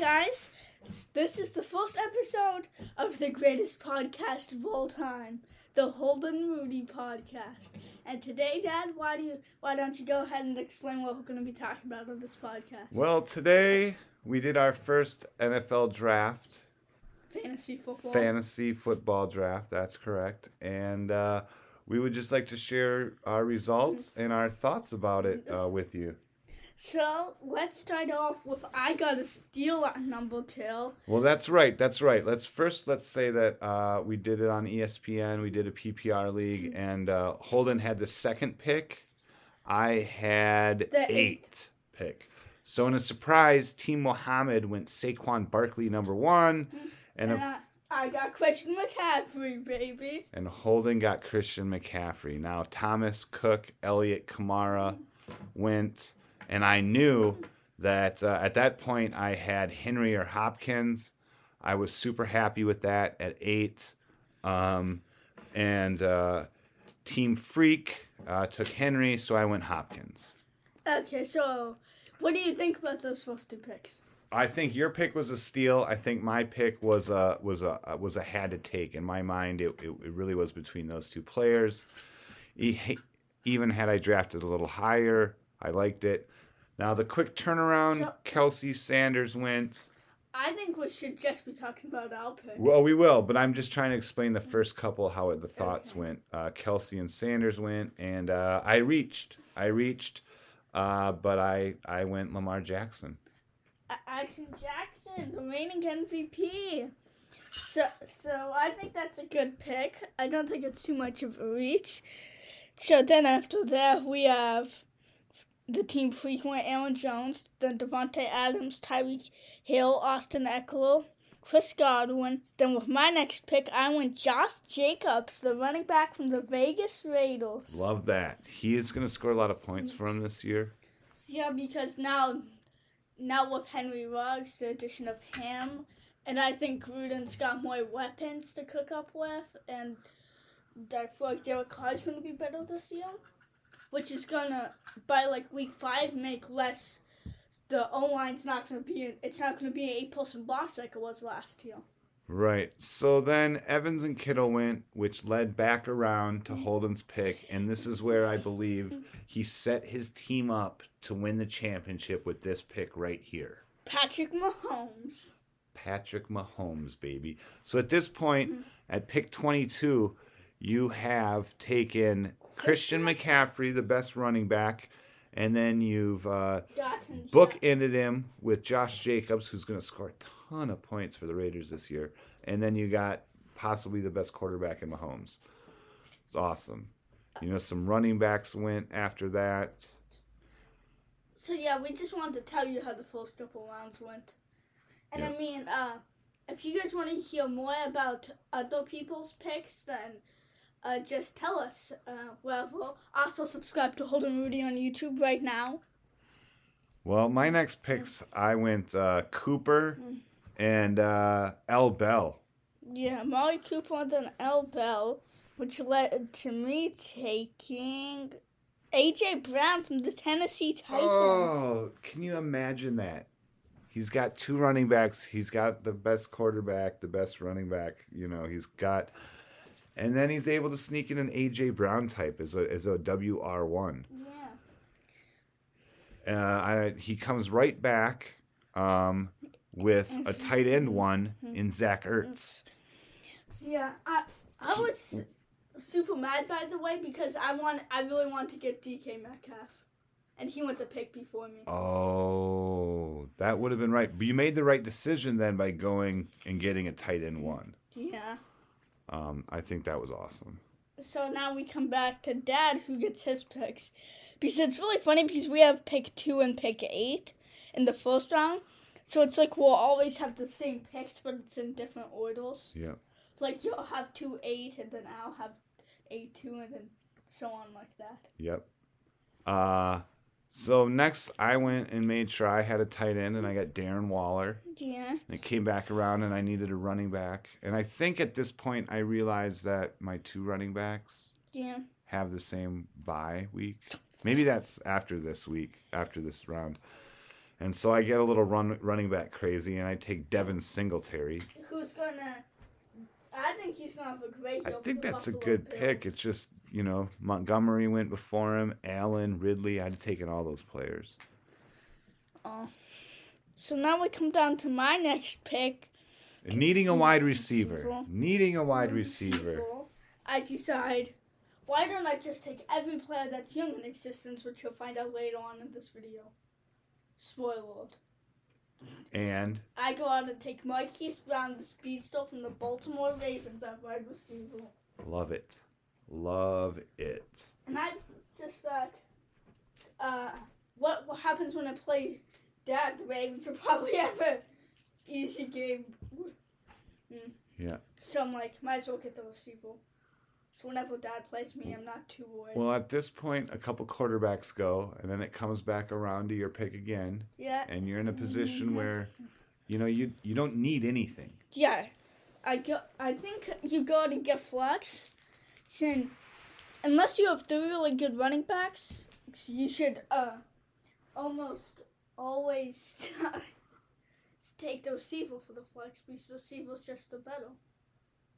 guys. This is the first episode of the greatest podcast of all time, the Holden Rudy podcast. And today, Dad, why do you why don't you go ahead and explain what we're going to be talking about on this podcast? Well, today we did our first NFL draft, Fantasy football. fantasy football draft. That's correct, and uh, we would just like to share our results and our thoughts about it uh, with you. So let's start off with I got a steal at number two. Well, that's right. That's right. Let's first let's say that uh, we did it on ESPN. We did a PPR league, and uh, Holden had the second pick. I had The eight eighth. pick. So in a surprise, Team Mohammed went Saquon Barkley number one, and And of, I, I got Christian McCaffrey, baby. and Holden got Christian McCaffrey. Now Thomas Cook, Elliott Kamara went, and I knew that uh, at that point I had Henry or Hopkins. I was super happy with that at eight, um, and uh, Team Freak uh, took Henry, so I went Hopkins. Okay, so what do you think about those first two picks? I think your pick was a steal. I think my pick was a was a was a had to take. In my mind, it, it, it really was between those two players. Even had I drafted a little higher, I liked it. Now the quick turnaround, So- Kelce Sanders went. I think we should just be talking about our picks. Well, we will, but I'm just trying to explain the first couple how the thoughts Okay. went. Uh, Kelce and Sanders went, and uh, I reached. I reached, uh, but I I went Lamar Jackson. Action Jackson, the reigning MVP. So, so I think that's a good pick. I don't think it's too much of a reach. So then after that, we have the team frequent Aaron Jones, then Davante Adams, Tyreek Hill, Austin Ekeler, Chris Godwin. Then with my next pick, I went Josh Jacobs, the running back from the Vegas Raiders. Love that. He is going to score a lot of points for him this year. Yeah, because now, now with Henry Ruggs, the addition of him, and I think Gruden's got more weapons to cook up with, and I feel like Derek Carr's going to be better this year, which is gonna by like week five make less. The O line's not to be. An, it's not to be an eight person box like it was last year. Right. So then Evans and Kittle went, which led back around to Holden's pick. And this is where I believe he set his team up to win the championship with this pick right here. Patrick Mahomes. Patrick Mahomes, baby. So at this point, mm-hmm. at pick 22, you have taken Christian McCaffrey, the best running back, and then you've uh, bookended him with Josh Jacobs, who's going to score a ton of points for the Raiders this year. And then you got possibly the best quarterback in Mahomes. It's awesome. You know, some running backs went after that. So yeah, we just wanted to tell you how the first couple rounds went. And I mean, uh, if you guys want to hear more about other people's picks, then uh, just tell us. Uh, wherever. Also, subscribe to Holden Rudy on YouTube right now. Well, my next picks, I went uh, Cooper and uh, L. Bell. Yeah, Molly Cooper and then L. Bell, which led to me taking AJ Brown from the Tennessee Titans. Oh, can you imagine that? He's got two running backs. He's got the best quarterback, the best running back. You know, he's got, and then he's able to sneak in an AJ Brown type as a as a WR one. Yeah. Uh, I, he comes right back um, with a tight end one in Zach Ertz. Yeah, I I was super mad by the way because I want I really wanted to get DK Metcalf, and he went the pick before me. Oh, that would have been right. But you made the right decision then by going and getting a tight end one. Yeah. Um, I think that was awesome. So now we come back to Dad who gets his picks, because it's really funny because we have pick two and pick eight in the first round. So it's like we'll always have the same picks, but it's in different orders. Yeah. Like you'll have two eight, and then I'll have eight two, and then so on like that. Yep. Uh, so next I went and made sure I had a tight end, and I got Darren Waller. Yeah. And it came back around, and I needed a running back. And I think at this point I realized that my two running backs Yeah. have the same bye week. Maybe that's after this week, after this round. And so I get a little run running back crazy, and I take Devin Singletary. Who's gonna? I think he's gonna have a great. I think that's a good pick. It's just you know Montgomery went before him, Allen, Ridley. I'd have taken all those players. Oh. So now we come down to my next pick. Needing a wide receiver. Needing a wide receiver. I decide. Why don't I just take every player that's young in existence, which you'll find out later on in this video. Spoiler alert. And I go out and take Marquise Brown, the speedster from the Baltimore Ravens, at wide receiver. love it. Love it. And I just thought, uh, what what happens when I play Dad? The Ravens will probably have a easy game. Mm. Yeah. So I'm like, might as well get the receiver. So whenever Dad plays me, I'm not too worried. Well, at this point, a couple quarterbacks go, and then it comes back around to your pick again, yeah, and you're in a position Mhm. where, you know, you you don't need anything. yeah. I go. I think you go out and get flex. Then, unless you have three really good running backs, you should uh almost always take the receiver for the flex because the receiver's just the better.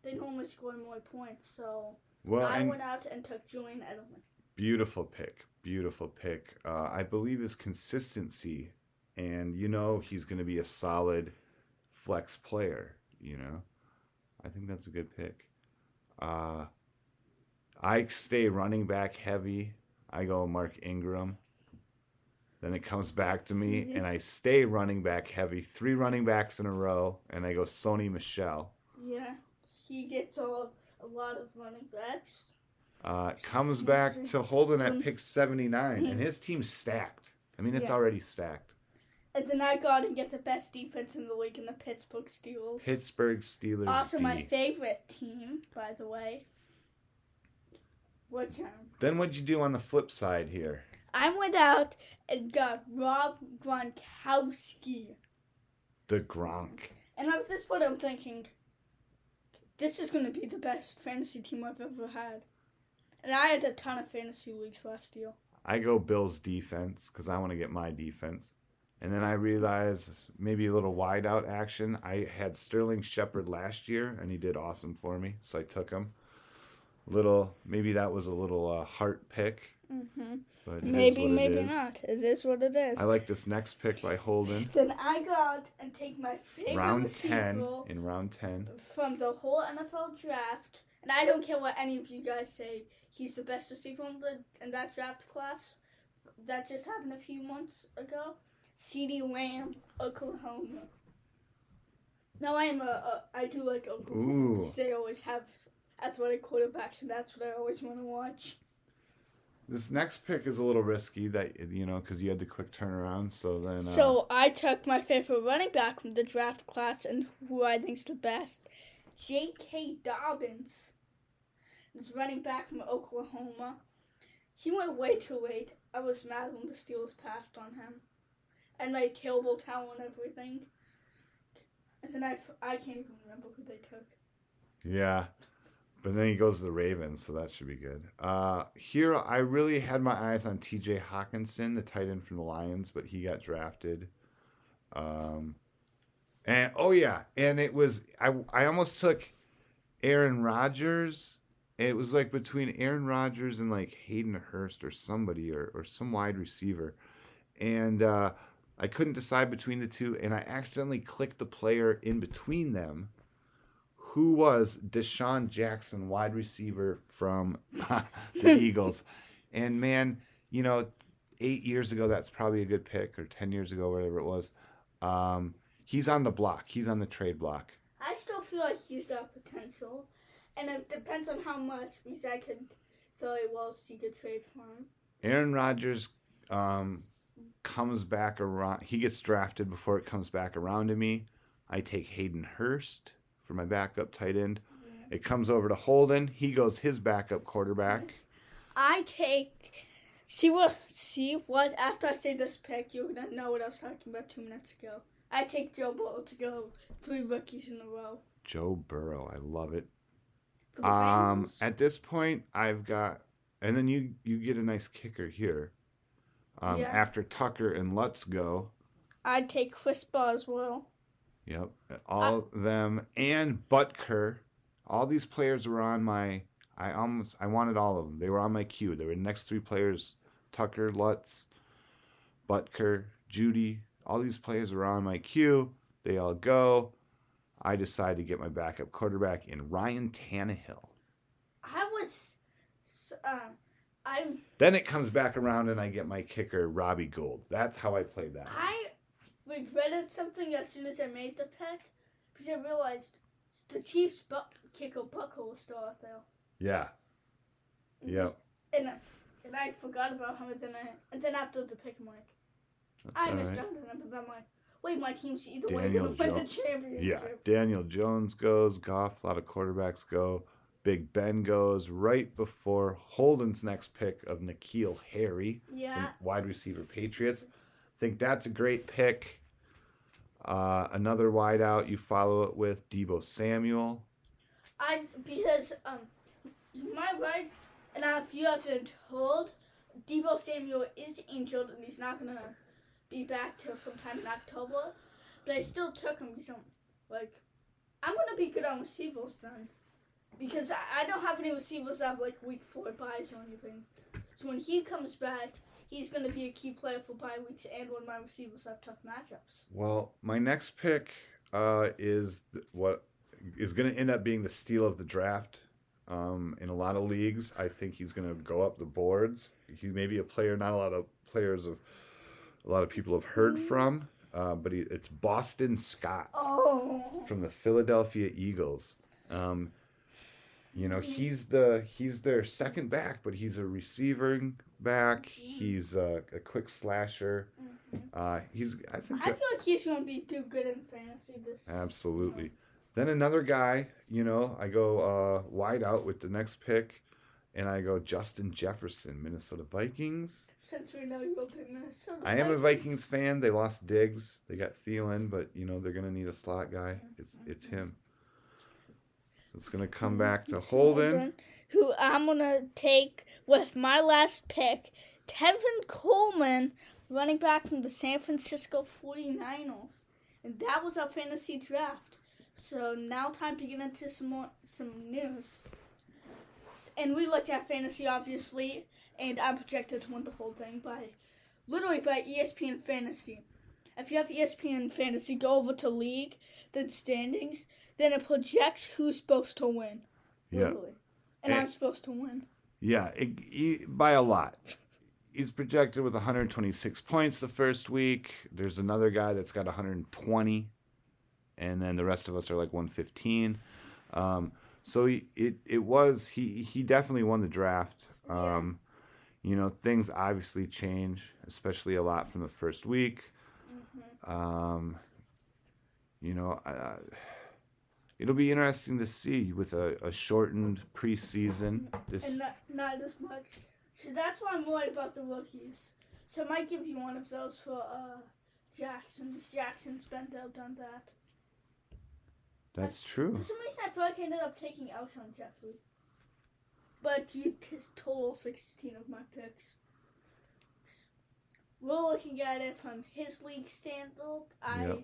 They normally score more points, so Well, I went out and took Julian Edelman. beautiful pick, beautiful pick. Uh, I believe his consistency, and you know he's going to be a solid flex player. You know, I think that's a good pick. Uh, I stay running back heavy. I go Mark Ingram. Then it comes back to me, Mhm. and I stay running back heavy. Three running backs in a row, and I go Sony Michel. Yeah, he gets a, a lot of running backs. Uh, comes back to Holden at pick 79, Mhm. and his team's stacked. I mean, it's Yeah. already stacked. And then I go out and get the best defense in the league in the Pittsburgh Steelers. Pittsburgh Steelers. also, D. my favorite team, by the way. Um, Then what'd you do on the flip side here? I went out and got Rob Gronkowski. The Gronk. And at this point, I'm thinking, this is going to be the best fantasy team I've ever had. And I had a ton of fantasy leagues last year. I go Bills defense because I want to get my defense. And then I realize maybe a little wide out action. I had Sterling Shepard last year, and he did awesome for me, so I took him. Little, maybe that was a little uh, heart pick, hmm but Maybe, it maybe not. It is what it is. I like this next pick by Holden. Then I go out and take my favorite round receiver 10 in round 10 from the whole NFL draft. And I don't care what any of you guys say. He's the best receiver in, the, in that draft class. That just happened a few months ago. CeeDee Lamb, Oklahoma. Now I am a, a I do like Oklahoma Ooh. they always have athletic quarterbacks, and that's what I always want to watch. this next pick is a little risky that you know because you had the quick turnaround so then uh, So I took my favorite running back from the draft class and who I think's the best, J.K. Dobbins. This running back from Oklahoma. He went way too late. I was mad when the Steelers passed on him, and my terrible talent and everything. And then I, f- I can't even remember who they took. yeah but then he goes to the ravens so that should be good. Uh here i really had my eyes on tj hockenson the tight end from the lions but he got drafted. Um and oh yeah and it was i i almost took aaron rodgers. It was like between aaron rodgers and like hayden hurst or somebody or, or some wide receiver. And uh I couldn't decide between the two, and I accidentally clicked the player in between them, who was DeSean Jackson, wide receiver from the Eagles. And man, you know, eight years ago, that's probably a good pick, or 10 years ago, whatever it was. Um, he's on the block, he's on the trade block. I still feel like he's got potential, and it depends on how much because I could very well see a trade for him. Aaron Rodgers um, comes back around. He gets drafted before it comes back around to me. I take Hayden Hurst for my backup tight end. It comes over to Holden. He goes his backup quarterback. I take. See what? See what? After I say this pick, you're gonna know what I was talking about two minutes ago. I take Joe Burrow to go three rookies in a row. Joe Burrow. I love it. Um, at this point, I've got, and then you you get a nice kicker here. Um, Yeah. After Tucker and Lutz go, I'd take Chris Boswell. Yep, all of them and Butker. All these players were on my. I almost I wanted all of them. They were on my queue. They were the next three players: Tucker, Lutz, Butker, Judy. All these players were on my queue. They all go. I decided to get my backup quarterback in Ryan Tannehill. I was, um, I'm, Then it comes back around and I get my kicker Robbie Gould. That's how I played that. I regretted something as soon as I made the pick because I realized the Chiefs' buck, kicker Buckle was still out there. Yeah. Yep. And I- and I forgot about him, and then I and then after the pick, I'm like, That's I missed right. out on him, but then I'm like, wait, my team's either way Daniel gonna win the championship. Yeah, Daniel Jones goes, Goff, a lot of quarterbacks go. Big Ben goes right before Holden's next pick of N'Keal Harry, Yeah. wide receiver Patriots. I Think that's a great pick. Uh, another wideout you follow it with Deebo Samuel. I because um, my right, and if you haven't told, Deebo Samuel is injured and he's not gonna be back till sometime in October. But I still took him because I'm like, I'm gonna be good on receivers then, because I, I don't have any receivers that have like week four buys or anything. So when he comes back, he's gonna be a key player for bye weeks and when my receivers have tough matchups. Well, my next pick uh, is th- what is going to end up being the steal of the draft. Um, in a lot of leagues, I think he's going to go up the boards. He may be a player not a lot of players of a lot of people have heard from, uh, but he, it's Boston Scott Oh. from the Philadelphia Eagles. Um, you know, he's the he's their second back, but he's a receiving back. He's a, a quick slasher. Uh, he's I think I feel like he's gonna be too good in fantasy this. Absolutely. Then another guy, you know, I go uh, wide out with the next pick, and I go Justin Jefferson, Minnesota Vikings. Since we know you'll pick Minnesota. I am a Vikings fan. They lost Diggs. They got Thielen, but you know they're gonna need a slot guy. It's it's him. It's gonna come mm-hmm. back to Holden. Who I'm gonna take with my last pick, Tevin Coleman, running back from the San Francisco 49ers. And that was our fantasy draft. So now time to get into some more some news. And we looked at fantasy obviously, and I'm projected to win the whole thing by literally by ESPN Fantasy. If you have ESPN Fantasy, go over to League, then Standings, then it projects who's supposed to win. Yeah, Literally. And Eh. I'm supposed to win. yeah, it, he, by a lot. He's projected with 126 points the first week. There's another guy that's got 120, and then the rest of us are like 115. Um, so he, it it was he he definitely won the draft. Um, You know things obviously change, especially a lot from the first week. Um, you know, uh, it'll be interesting to see with a, a shortened preseason. This And not, not as much. So that's why I'm worried about the rookies. So I might give you one of those for uh, Jackson. Jackson's been there, done that. that's true. For some reason, I feel like I ended up taking Alshon Jeffery. But you t- total 16 of my picks. We're looking at it from his league standpoint. I Yep.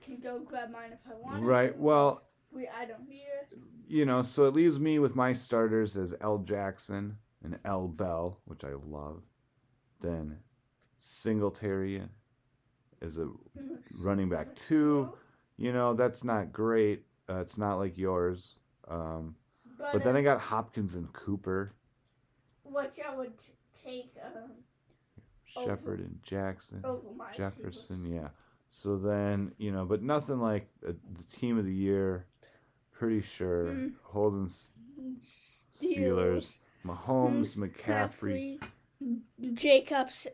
can go grab mine if I want. Right. Well, We, I don't need it. you know, so it leaves me with my starters as L. Jackson and L. Bell, which I love. Then Singletary as a running back two. You know, that's not great. Uh, it's not like yours. Um, But, but then uh, I got Hopkins and Cooper, which I would t- take um, Shepard and Jackson, my Jefferson. Yeah. So then, you know, but nothing like uh, the team of the year. Pretty sure Mm. Holden's Steelers, Mahomes, McCaffrey. Jacobs,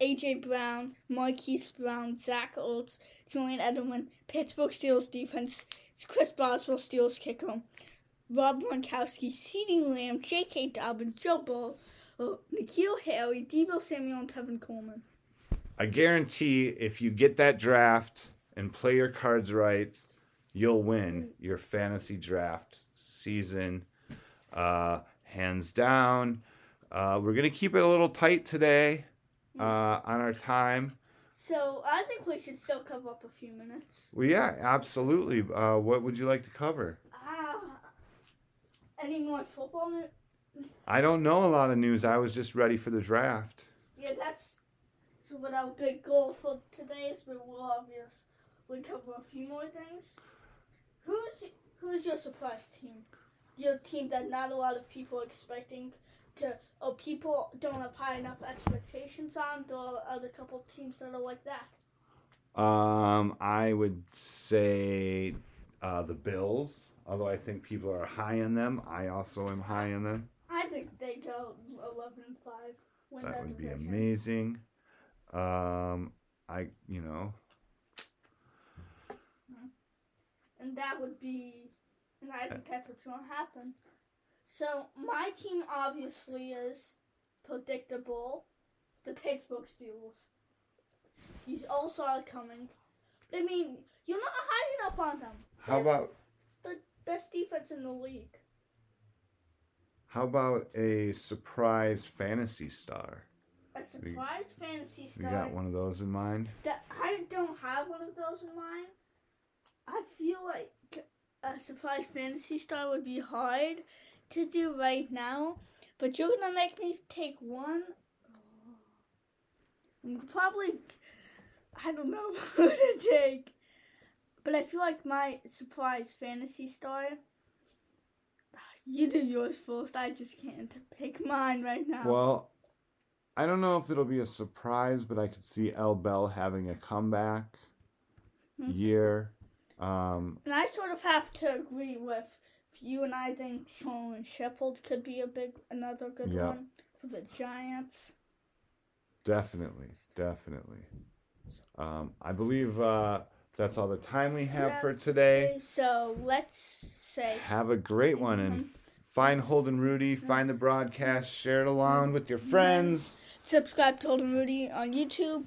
AJ Brown, Marquise Brown, Zach Ertz, Julian Edelman, Pittsburgh Steelers defense, it's Chris Boswell Steelers kicker, Rob Gronkowski, CeeDee Lamb, J.K. Dobbins, Joe Burrow, uh, N'Keal Haley, Deebo Samuel, and Tevin Coleman. I guarantee if you get that draft and play your cards right, you'll win your fantasy draft season. Uh, hands down. Uh, we're going to keep it a little tight today uh, on our time. So I think we should still cover up a few minutes. Well, yeah, absolutely. Uh, what would you like to cover? Ah, any more football? I don't know a lot of news. I was just ready for the draft. Yeah, that's so. What our good goal for today is, but we'll obvious we cover a few more things. Who's who's your surprise team? Your team that not a lot of people are expecting to, or people don't have high enough expectations on. There are other couple teams that are like that. Um, I would say uh, the Bills. Although I think people are high on them, I also am high on them. Go eleven and five. Win That would be amazing. Um, I you know and that would be, and I think that's what's going to happen. So my team obviously is predictable. The Pittsburgh Steelers. He's also coming. I mean, you're not high enough on them. how about The best defense in the league. How about a surprise fantasy star? A surprise fantasy star. You got one of those in mind? That I don't have one of those in mind. I feel like a surprise fantasy star would be hard to do right now, but you're gonna make me take one. Mm, Probably, I don't know who to take, but I feel like my surprise fantasy star. You do yours first. I just can't pick mine right now. Well, I don't know if it'll be a surprise, but I could see El Bell having a comeback Hmm. year. Um, And I sort of have to agree with you and I think Sean Shepard could be a big another good Yeah. one for the Giants. definitely, definitely. Um, I believe uh, that's all the time we have Yeah. for today. So let's say Have a great one and Mhm. Find Holden Rudy, find the broadcast, share it along with your friends. subscribe to Holden Rudy on YouTube.